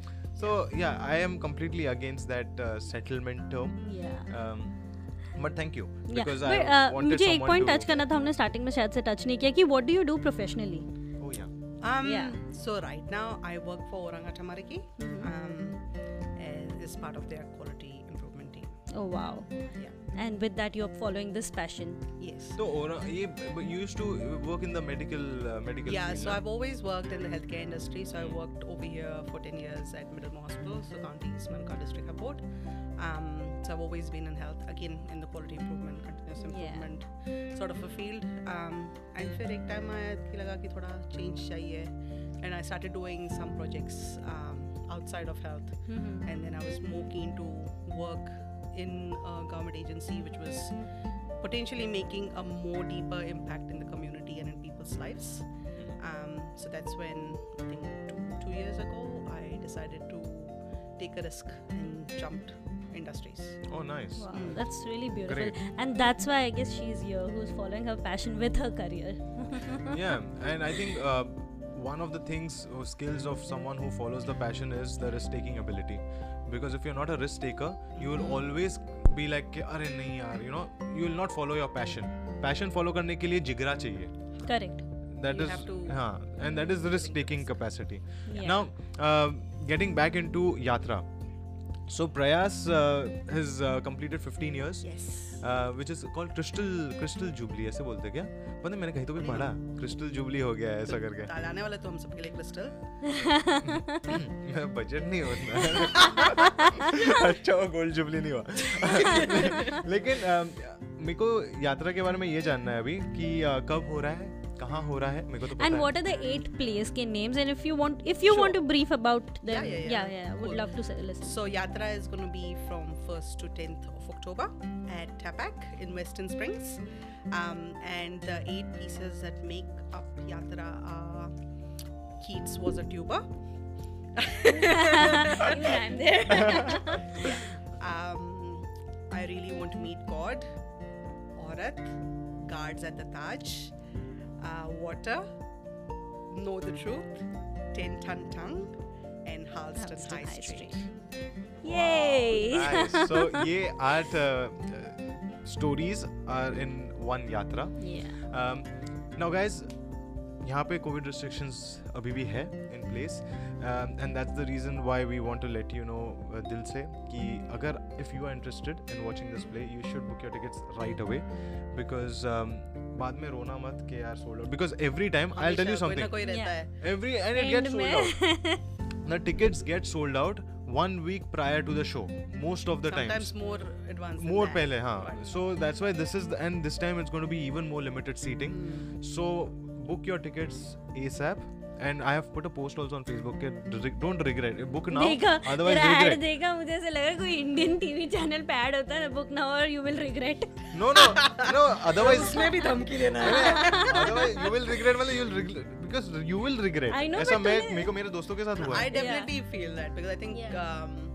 so या I am completely against that uh, settlement term. Yeah. Um, but thank you Yeah, because but, uh, मुझे एक point touch करना था हमने starting में शायद से touch नहीं किया कि what do you do professionally yeah Um, yeah. So right now I work for Oranga Tamariki mm-hmm. um, as part of their quality improvement team. Oh wow. Yeah. And with that, you're following this passion. Yes. So, Oranga, you used to work in the medical uh, medical. Yeah. Field, so no? I've always worked in the healthcare industry. So I mm. worked over here for ten years at Middlemore Hospital, so County Eastman District Airport. Um, so I've always been in health, again in the quality improvement, continuous Yeah. improvement sort of a field. Um, and फिर एक time आया कि लगा कि थोड़ा change चाहिए. And I started doing some projects um, outside of health. Mm-hmm. And then I was more keen to work in a government agency which was potentially making a more deeper impact in the community and in people's lives. Um, so that's when I think two, two years ago I decided to take a risk and jumped industries. oh nice Wow, that's really beautiful. Great. And that's why I guess she's here, who's following her passion with her career. [LAUGHS] yeah and i think uh, one of the things or skills of someone who follows the passion is the risk taking ability because if you're not a risk taker you will always be like कि, अरे नहीं यार you know you will not follow your passion passion follow करने के लिए जिगरा चाहिए Correct. that You is have to हाँ and that is the risk taking capacity Yeah. now uh, getting back into yatra so prayas uh, has uh, completed 15 years Yes. uh, which is called crystal crystal jubilee ऐसे बोलते हैं क्या? पता मैंने कहीं तो भी पढ़ा crystal jubilee हो गया है ऐसा करके। जाने वाले तो हम सबके लिए क्रिस्टल बजट [LAUGHS] नहीं होता [LAUGHS] अच्छा वो गोल्ड जुबली नहीं हुआ। [LAUGHS] लेकिन अम, मेरे को यात्रा के बारे में ये जानना है अभी कि अ, कब हो रहा है? And what are the eight को names? And if you want, at place के names and if you want if would love to listen. So yatra is going to be from 1st to 10th of october at TAPAC in western springs. Um, and the eight pieces that make up yatra keats was a tuba [LAUGHS] i'm there. [LAUGHS] Um, I really want to meet god aurat guards at the taj Uh, water, know the truth. Ten ton tongue. And Halston, Halston High, High Street. Yay! nice. so [LAUGHS] ये आठ stories are in one यात्रा yeah. um, now guys यहाँ पे Covid restrictions अभी भी है in place and that's the reason why we want to let you know दिल से कि अगर if you are interested in watching this play you should book your tickets right away because बाद में रोना मत के यार sold out because every time I tell you something every and it gets sold out the tickets get sold out one week prior to the show most of the time more advance more पहले हाँ so that's why this is and this time it's going to be even more limited seating so book your tickets ASAP and I have put a post also on Facebook के don't regret book now otherwise regret देखा मुझे ऐसा लगा कोई Indian TV channel पे ad होता है book now और you will regret no no no otherwise उसमें भी धमकी देना है। अदरवाइज़ यू विल रिग्रेट मतलब you will regret because you will regret ऐसा मैं मेरे को मेरे दोस्तों के साथ हुआ I definitely feel that because I think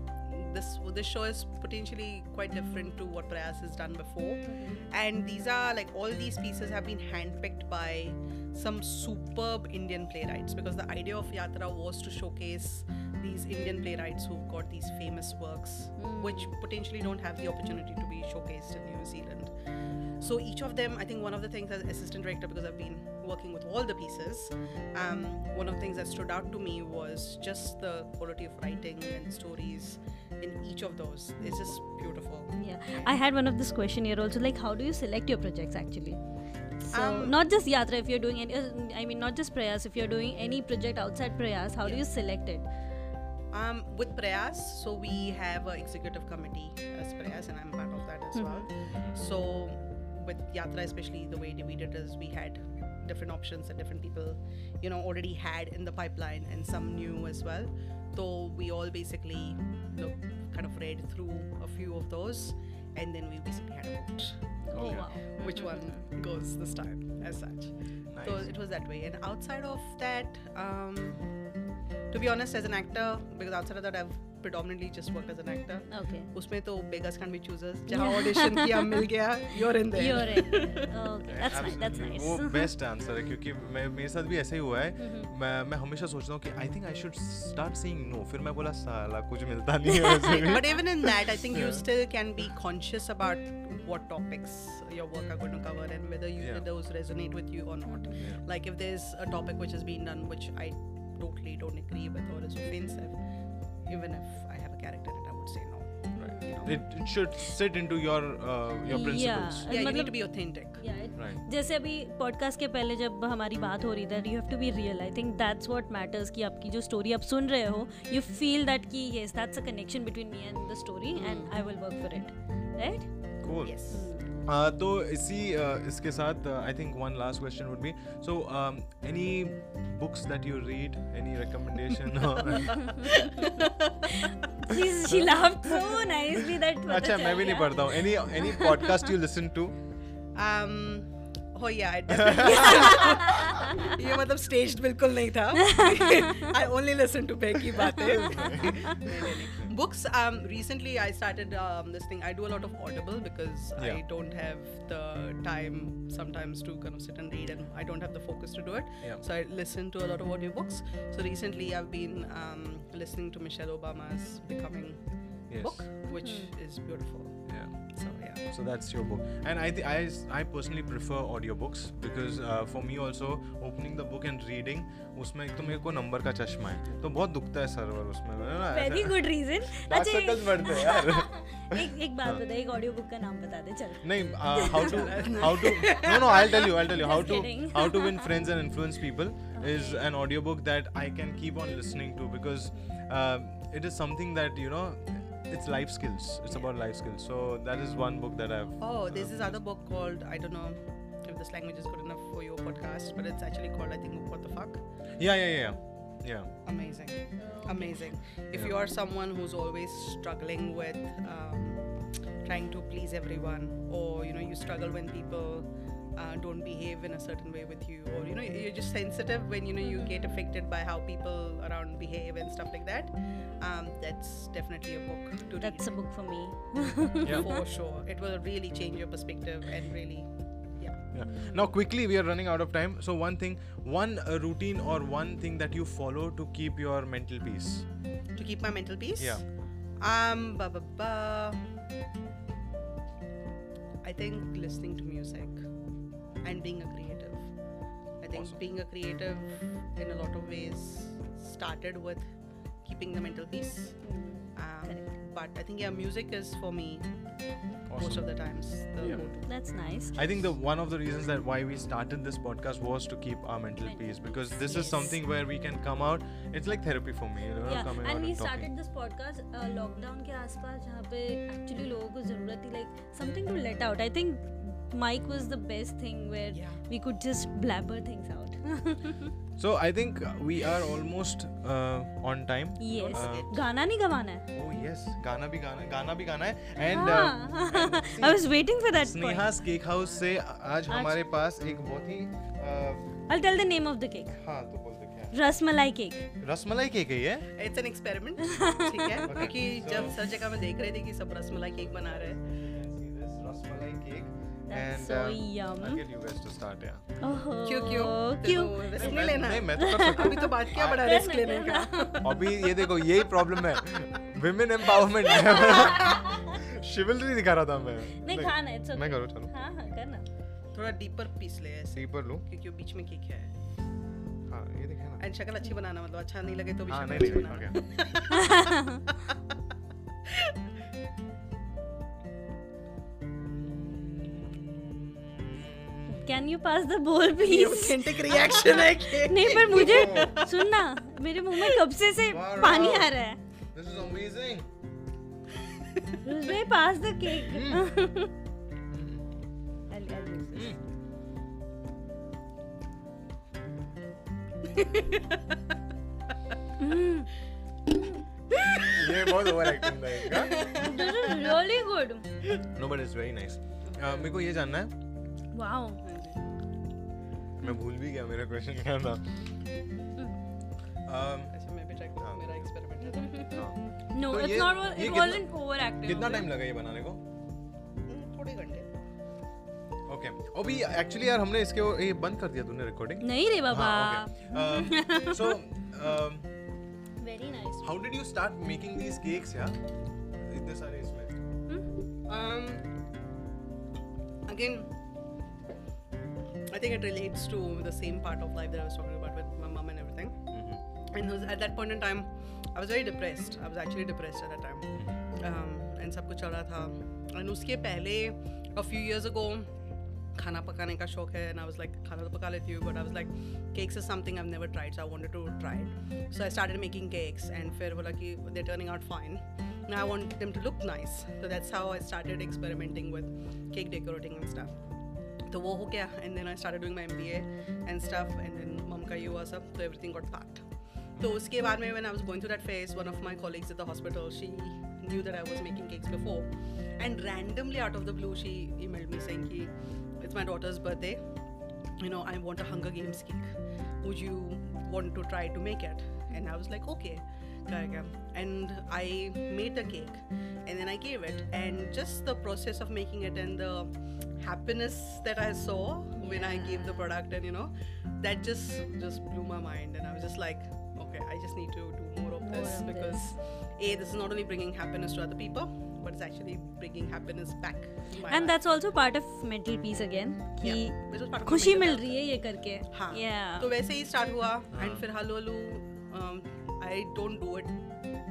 this this show is potentially quite different to what Prayas has done before, and these are like all these pieces have been handpicked by some superb Indian playwrights because the idea of Yatra was to showcase these Indian playwrights who've got these famous works, which potentially don't have the opportunity to be showcased in New Zealand. So each of them, I think one of the things as assistant director, because I've been working with all the pieces, um, one of the things that stood out to me was just the quality of writing and stories in each of those. It's just beautiful. Yeah, I had one of this question here also. Like, how do you select your projects actually? So Um, not just Yatra. If you're doing any, uh, I mean, not just Prayas. If you're doing any project outside Prayas, how do you select it? Um, with Prayas, so we have an executive committee as Prayas, and I'm part of that as well. So with Yatra, especially the way we did is we had different options that different people, you know, already had in the pipeline, and some new as well. So we all basically look kind of read through a few of those, and then we basically had a vote. Oh Okay. wow. Which one goes this time, as such? So it was that way. And outside of that, um, to be honest, as an actor, because outside of that, I've predominantly just worked as an actor. Okay. उसमें तो beggars can't be choosers. जहाँ audition किया मिल गया, you're in there. You're in. Okay, that's nice. That's nice. वो best answer है क्योंकि मैं मेरे साथ भी ऐसा ही हुआ है मैं मैं हमेशा सोचता हूँ कि I think I should start saying no फिर मैं बोला साला कुछ मिलता नहीं है वैसे भी but even in that, I think you still can be conscious about what topics your work are going to cover and whether you, Yeah. those resonate with you or not. Yeah. Like if there's a topic which has been done which I totally don't agree with or is offensive, even if I have a character in it, I would say no. Right. You know? It, it should sit into your uh, your Yeah. principles. yeah, you need मतलब- to be authentic. Yeah, it- Right. जैसे अभी podcast के पहले जब हमारी बात हो रही थी you have to be real I think that's what matters कि आपकी जो स्टोरी आप सुन रहे हो यू फील दैट कि yes that's a connection between me and the story and I will work for it right Cool. Yes. Uh, तो इसी uh, इसके साथ I think one last question would be so any books that you read any recommendation Please, she laughed so nicely that अच्छा मैं भी नहीं पढ़ता हूँ। Any any podcast you listen to Um, oh yeah, I [LAUGHS] definitely. [LAUGHS] ये मतलब staged बिल्कुल नहीं [LAUGHS] I only listen to Behki बातें. Books. Um, recently, I started um, this thing. I do a lot of Audible because. I don't have the time sometimes to kind of sit and read, and I don't have the focus to do it. So I listen to a lot of audiobooks. So recently, I've been um, listening to Michelle Obama's Becoming book, which hmm. is beautiful. So that's your book, and I th- I I personally prefer audiobooks because uh, for me also opening the book and reading उसमें एक तो मेरे को number का चश्मा है तो बहुत दुखता है सर्वर उसमें है ना वेरी गुड रीजन सर्कल्स बढ़ते हैं यार एक एक बात बता एक ऑडियो बुक का नाम बता दे चल नहीं how to how to no no I'll tell you I'll tell you how Just to kidding. how to win friends and influence people is an audiobook that I can keep on listening to because um, it is something that you know it's life skills it's about life skills so that is one book that I've Oh, there's this other book called I don't know if this language is good enough for your podcast, but it's actually called I think What the Fuck. yeah yeah yeah yeah yeah Amazing, amazing. If Yeah. you are someone who's always struggling with um, trying to please everyone, or you know you struggle when people uh, don't behave in a certain way with you or you know you're just sensitive when you know you get affected by how people around behave and stuff like that. Um, that's definitely a book to that's read. a book for me. [LAUGHS] Yeah. for sure. It will really change your perspective and really yeah. now quickly we are running out of time. So one thing one uh, routine or one thing that you follow to keep your mental peace? To keep my mental peace? Yeah. Um ba ba ba. I think listening to music and being a creative. I think Awesome. being a creative, in a lot of ways, started with keeping the mental peace. Um, Correct. but I think yeah, music is for me most Awesome. of the times the Yeah. go-to. That's nice I think the one of the reasons that why we started this podcast was to keep our mental Mental peace because peace, this is yes. something where we can come out. It's like therapy for me, you know, yeah coming out and we and talking. started this podcast uh, lockdown के आसपास जहाँ पे actually लोगों को जरूरत थी like something to let out I think mic was the best thing where Yeah. we could just blabber things out So I think we are almost uh, on time. yes Uh, गाना नहीं गवाना है oh yes, गाना भी गाना गाना भी गाना है and, हाँ uh, and see, I was waiting for that point Sneha's cake house से आज हमारे पास एक बहुत ही uh, I'll tell the name of the cake हाँ तो बोल दे क्या रसमलाई केक रसमलाई केक है ये इट्स एन एक्सपेरिमेंट ठीक है क्योंकि जब सब जगह मैं देख रही थी कि सब रसमलाई केक बना रहे हैं rasmalai cake and so uh, yum. I'll get you guys to start yeah. ओहो क्यों क्यों क्यों रिस्क नहीं, लेना। नहीं मैं तो कर सकता अभी तो बात किया बड़ा रिस्क लेने का। अभी ये देखो यही प्रॉब्लम है। विमेन एम्पावरमेंट है शिवलरी दिखा रहा था मैं। नहीं खाना इट्स ओके मैं करूँ चलो। हाँ हाँ करना। थोड़ा डीपर पीस ले ऐसे। सी पर लूँ? क्योंकि वो बीच में केक है। हाँ ये एंड शक्ल अच्छी बनाना मतलब अच्छा नहीं लगे तो भी हाँ शक्ल नहीं अच्छी नहीं बनाना [LAUGHS] [LAUGHS] [LAUGHS] can you pass the bowl please authentic reaction है कि? [LAUGHS] नहीं पर मुझे [LAUGHS] सुनना मेरे मुँह में कब से से Wow. पानी आ रहा है। This is amazing Ruzbeh pass the cake. ये बहुत ओवर एक्टिंग था this is really good no but it's very nice मेरे को ये जानना है। वाओ मैं भूल भी गया मेरा क्वेश्चन क्या था? um, अच्छा मैं भी ट्राई हाँ। करूँ मेरा एक्सपेरिमेंट है हाँ। नो तो इट्स नॉट इट कितना- वाजंट ओवर एक्टिंग कितना टाइम लगा ये बनाने को? हम्म, थोड़े घंटे। ओके अभी एक्चुअली यार हमने इसके ये बंद कर दिया तूने रिकॉर्डिंग नहीं रे बाबा। हाँ so very nice how did you start making these cakes यार इतने सारे इसमें। Um, again, I think it relates to the same part of life that I was talking about with my mom and everything. And those, at that point in time, I was very depressed. I was actually depressed at that time. Um, and सब कुछ चल रहा था. And उसके पहले, a few years ago, खाना पकाने का शौक है and I was like खाना तो पका लेती हूँ but I was like cakes is something I've never tried so I wanted to try it so I started making cakes and फिर बोला कि they're turning out fine now I want them to look nice so that's how I started experimenting with cake decorating and stuff तो वो हो गया and then I started doing my MBA and stuff and then mom का ये हुआ सब तो everything got packed तो उसके बाद में when I was going through that phase one of my colleagues at the hospital she knew that I was making cakes before and randomly out of the blue she emailed me saying कि it's my daughter's birthday you know I want a Hunger Games cake would you want to try to make it and I was like okay करेगा and I made the cake and then I gave it and just the process of making it and the happiness that I saw when I gave the product and you know that just just blew my mind and I was just like okay I just need to do more of More this of because this. a this is not only bringing happiness to other people but it's actually bringing happiness back to my and life. That's also part of mental peace again कि Yeah, which was part of my खुशी mental मिल health. रही है ये करके हाँ Yeah. तो वैसे ही स्टार्ट हुआ एंड फिर hello hello I don't do it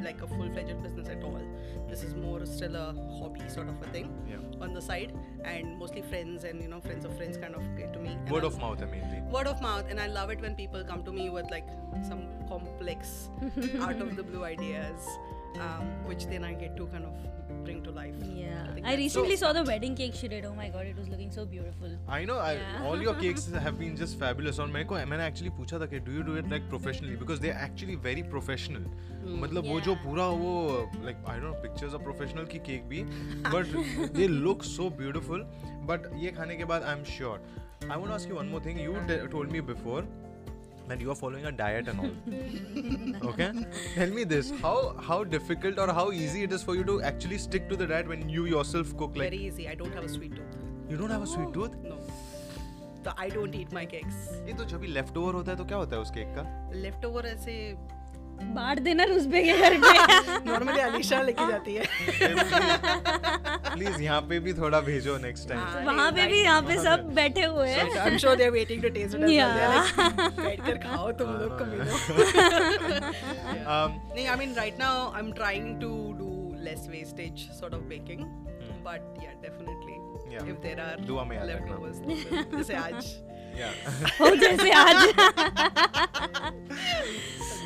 like a full fledged business at all. This is more still a hobby sort of a thing yeah. on the side, and mostly friends and you know friends of friends kind of get to me. And word of mouth, I mean. Word of mouth, and I love it when people come to me with like some complex [LAUGHS] out of the blue ideas um, which then I get to kind of bring to life. Yeah, I, I recently so saw the wedding cake she did. Oh my god, it was looking so beautiful. I know. Yeah. I, all your cakes have been just fabulous. और मेरे को actually पूछा था कि do you do it like professionally because they're actually very professional. Hmm. मतलब yeah. वो जो पूरा वो like I don't know pictures of professional की केक भी but they look so beautiful. But ये खाने के बाद I'm sure. I want to ask you one more thing. You told me before that you are following a diet and all okay tell me this how how difficult or how easy it is for you to actually stick to the diet when you yourself cook like very easy i don't have a sweet tooth you don't have a sweet tooth no so i don't eat my cakes ये तो जब भी left over होता है तो क्या होता है उस केक का लेफ़्ट ओवर ऐसे बांट देना रुजबे के घर पे। [LAUGHS] नॉर्मली अलीशा लेके जाती है। प्लीज़ यहाँ पे भी थोड़ा भेजो नेक्स्ट टाइम हाँ, वहाँ पे भी यहाँ पे सब बैठे हुए हैं। I am sure they are waiting to taste it Yeah. बैठ कर खाओ तुम लोग कभी [LAUGHS] um नहीं I mean right now I am trying to do less wastage sort of baking but yeah definitely if there are दुआ में याद रखना। leftovers जैसे आज How dare they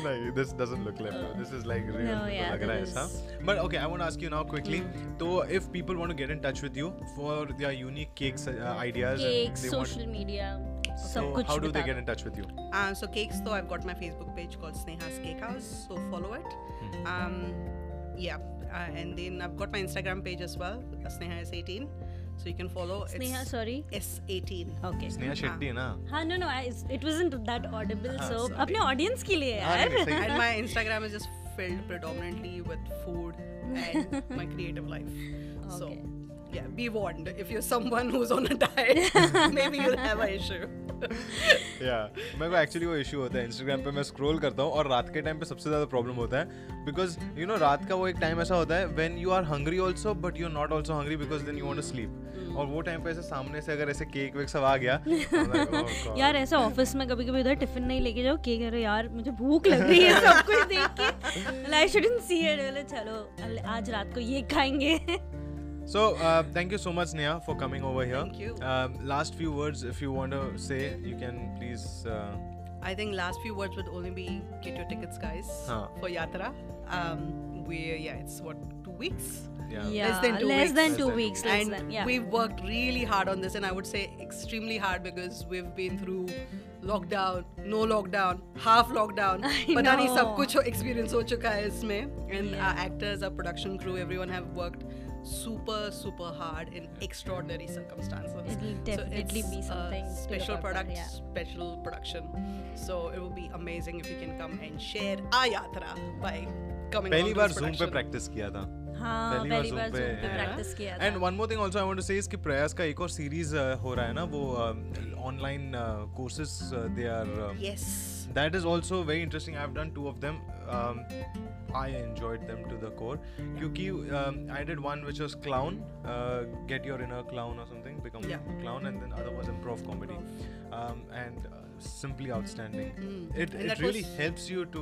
No, this doesn't look like This is like real. No, yeah, is. Huh? But okay, I want to ask you now quickly. So, if people want to get in touch with you for their unique cakes uh, ideas, cakes, social want... media. So, how do they get in touch with you? Uh, so, cakes though, I've got my Facebook page called Sneha's Cake House. So, follow it. Hmm. Um, yeah, uh, and then I've got my Instagram page as well. Sneha is 18. So you can follow. Sneha, It's sorry. S18. Okay. Sneha Shetty है ना हाँ no no I, it wasn't that audible हाँ, so sorry. अपने audience के लिए हाँ, यार नहीं, सही and my Instagram is just filled predominantly with food and my creative life. Okay. So. Yeah, be warned. If you're someone who's on a diet, [LAUGHS] maybe you'll have an issue. [LAUGHS] या मेरे को actually वो issue होता है. Instagram पे मैं scroll करता हूँ और रात के टाइम पे सबसे ज़्यादा प्रॉब्लम होता है बिकॉज़ यू नो रात का वो एक टाइम ऐसा होता है when you are hungry also but you are not also hungry because then you want to sleep और वो टाइम पे ऐसे सामने से अगर ऐसे केक वेक सब आ गया [LAUGHS] like, oh यार ऐसा ऑफ़िस में कभी कभी उधर टिफ़िन नहीं लेके जाओ के कह रहे यार मुझे भूख लग रही है सब कुछ देख के। आई शुडंट सी इट चलो आज रात को ये खाएँगे। So, uh, thank you so much, Neha, for coming over here. Thank you. Um, last few words, if you want to say, you can please. Uh, I think last few words would only be get your tickets, guys, Huh. for Yatra. Um, we yeah, it's what two weeks. yeah. Yeah, Less than two less weeks. than Less two than two weeks. Less and than, yeah. we've worked really hard on this, and I would say extremely hard because we've been through lockdown, no lockdown, half lockdown. I पता नहीं सब know. कुछ experience हो चुका है इसमें, and Yeah. our actors, our production crew, everyone have worked super super hard in extraordinary circumstances. It'll So definitely it's be something special product, yeah. special production. So it will be amazing if you can come and share our yatra by coming. पहली on bar this पे production. किया था हाँ पहली बार Zoom पे पे practice किया था and one more thing also I want to say इसकी प्रयास का एक और सीरीज़ हो रहा है ना वो online courses they are Yes. that is also very interesting i've done two of them um, I enjoyed them to the core क्योंकि I did one which was clown get your inner clown और something become clown and then other was improv comedy and simply outstanding it it really helps you to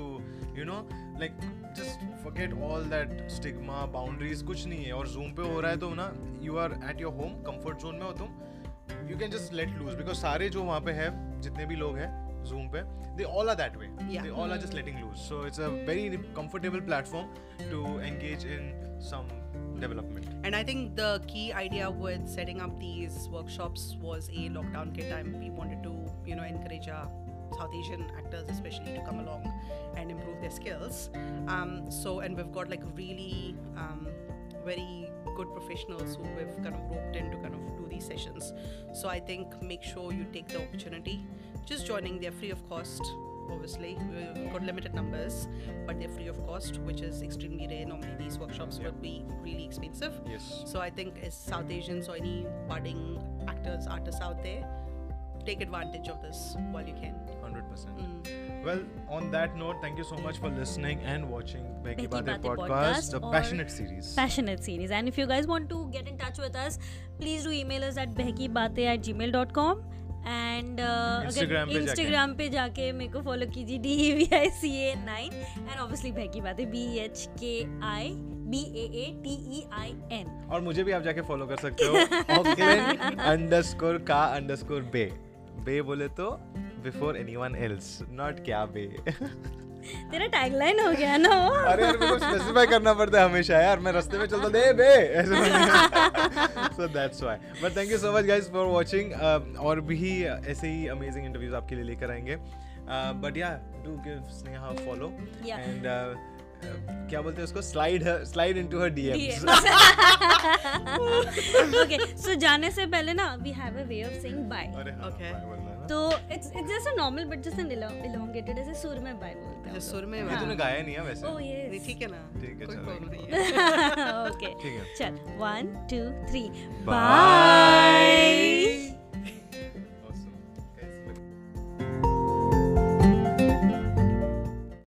you know like just forget all that stigma boundaries कुछ नहीं है। और zoom पे हो रहा है तो ना you are at your home comfort zone में हो तुम। You can just let loose because सारे जो वहाँ पे है जितने भी लोग हैं zoom पे they all are that way Yeah. they all are just letting loose so it's a very comfortable platform to engage in some development And I think the key idea with setting up these workshops was a lockdown ke time we wanted to, you know, encourage our South Asian actors especially to come along and improve their skills. Um, so and we've got like really um, very good professionals who we've kind of roped in to kind of do these sessions. So I think make sure you take the opportunity. Just joining, they're free of cost. Obviously, we've got limited numbers, but they're free of cost, which is extremely rare. Normally, these workshops Yeah. would be really expensive. yes So I think as South Asians or any budding actors, artists out there, take advantage of this while you can. 100% Mm. well on that note thank you so much for listening and watching Behki Behki Baatein Baatein podcast, podcast the passionate series passionate series and if you guys want to get in touch with us please do email us at behkibate at gmail.com and uh, Instagram पे जाके। Instagram पे जाके मेरे को follow कीजिए D A V I C A nine and obviously Bahki Baatein B H K I B A A T E I N और मुझे भी आप जाके फॉलो कर सकते हो। अंडरस्कोर का अंडरस्कोर बे बे बोले तो बिफोर एनीवन एल्स नॉट क्या बे तेरा टैगलाइन हो गया ना। वो अरे मेरे को स्पेसिफाई करना पड़ता है हमेशा यार। मैं रास्ते में चलता दे बे। ऐसे [LAUGHS] so that's why but thank you so much guys for watching और भी ऐसे ही अमेजिंग इंटरव्यूज़ आपके लिए लेकर आएँगे. But yeah do give Sneha follow and क्या बोलते हैं उसको? Slide slide into her DMs okay so जाने से पहले ना we have a way of saying bye अरे तो it's it's just a normal but just an elongated ऐसे सुर में बाय बोलते हैं जैसे सुर में मैं तूने गाया नहीं है वैसे? ओह नहीं, यस ठीक है ना? ठीक है, चलो। प्रॉब्लम नहीं है। [LAUGHS] ओके ठीक है। चल one two three Bye. Bye